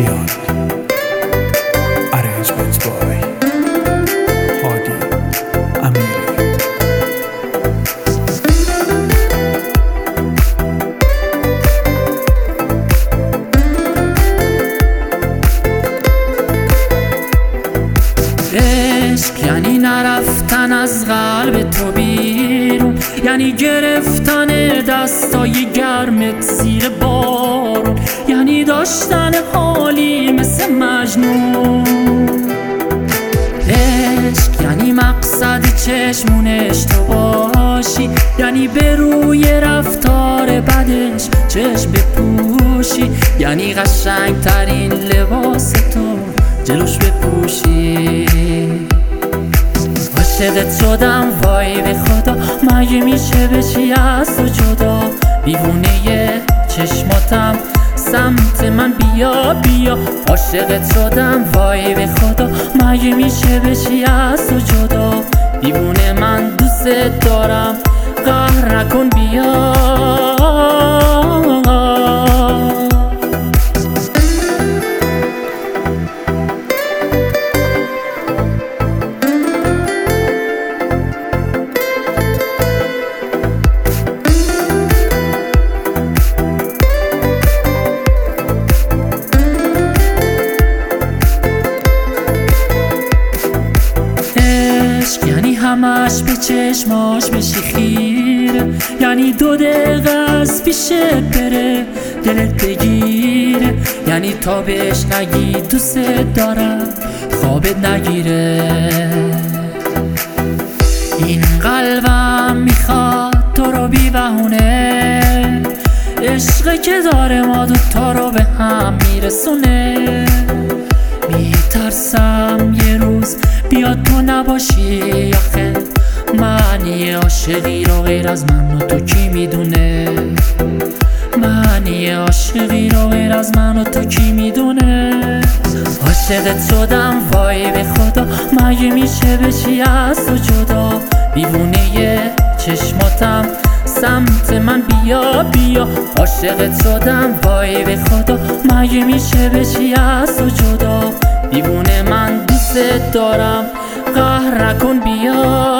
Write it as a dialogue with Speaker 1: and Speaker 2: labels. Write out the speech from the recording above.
Speaker 1: کیان Arrangements by هادی امیری.
Speaker 2: عشق یعنی نرفتن از قلب تو بیرون یعنی گرفتن دستای گرمت زیر بارون. یعنی داشتن حالی مثل مجنون. عشق یعنی مقصد چشمونش تو باشی یعنی به روی رفتار بدش چشم بپوشی یعنی قشنگ ترین لباس تو جلوش بپوشی. عاشقت شدم وای به خدا مگه میشه بشی از تو جدا؟ دیوونه چشماتم سمت من بیا بیا. عاشقت شدم وای به خدا. مگه میشه بشی از تو جدا؟ دیوونه من دوست دارم. قهر نکن بیا. همش به چشماش بشی خیره. یعنی دو دقیقه از پیشه بره دلت بگیره. یعنی تا بهش نگی دوست دارم خوابت نگیره. این قلبم می‌خواد تو رو بی بهونه عشقه که داره ما دوتا رو به هم میرسونه. میترسم یه روز بیاد تو نباشی آخه. معنی عاشقی رو غیر از من و تو کی می‌دونه؟ معنی عاشقی رو غیر از من و تو کی می‌دونه؟ عاشقت شدم وای به خدا. مگه میشه بشی از تو جدا؟ چشماتم سمت من بیا بیا. عاشقت شدم وای به خدا. مگه میشه بشی از تو جدا؟ من دوست دارم. قهر نکن بیا.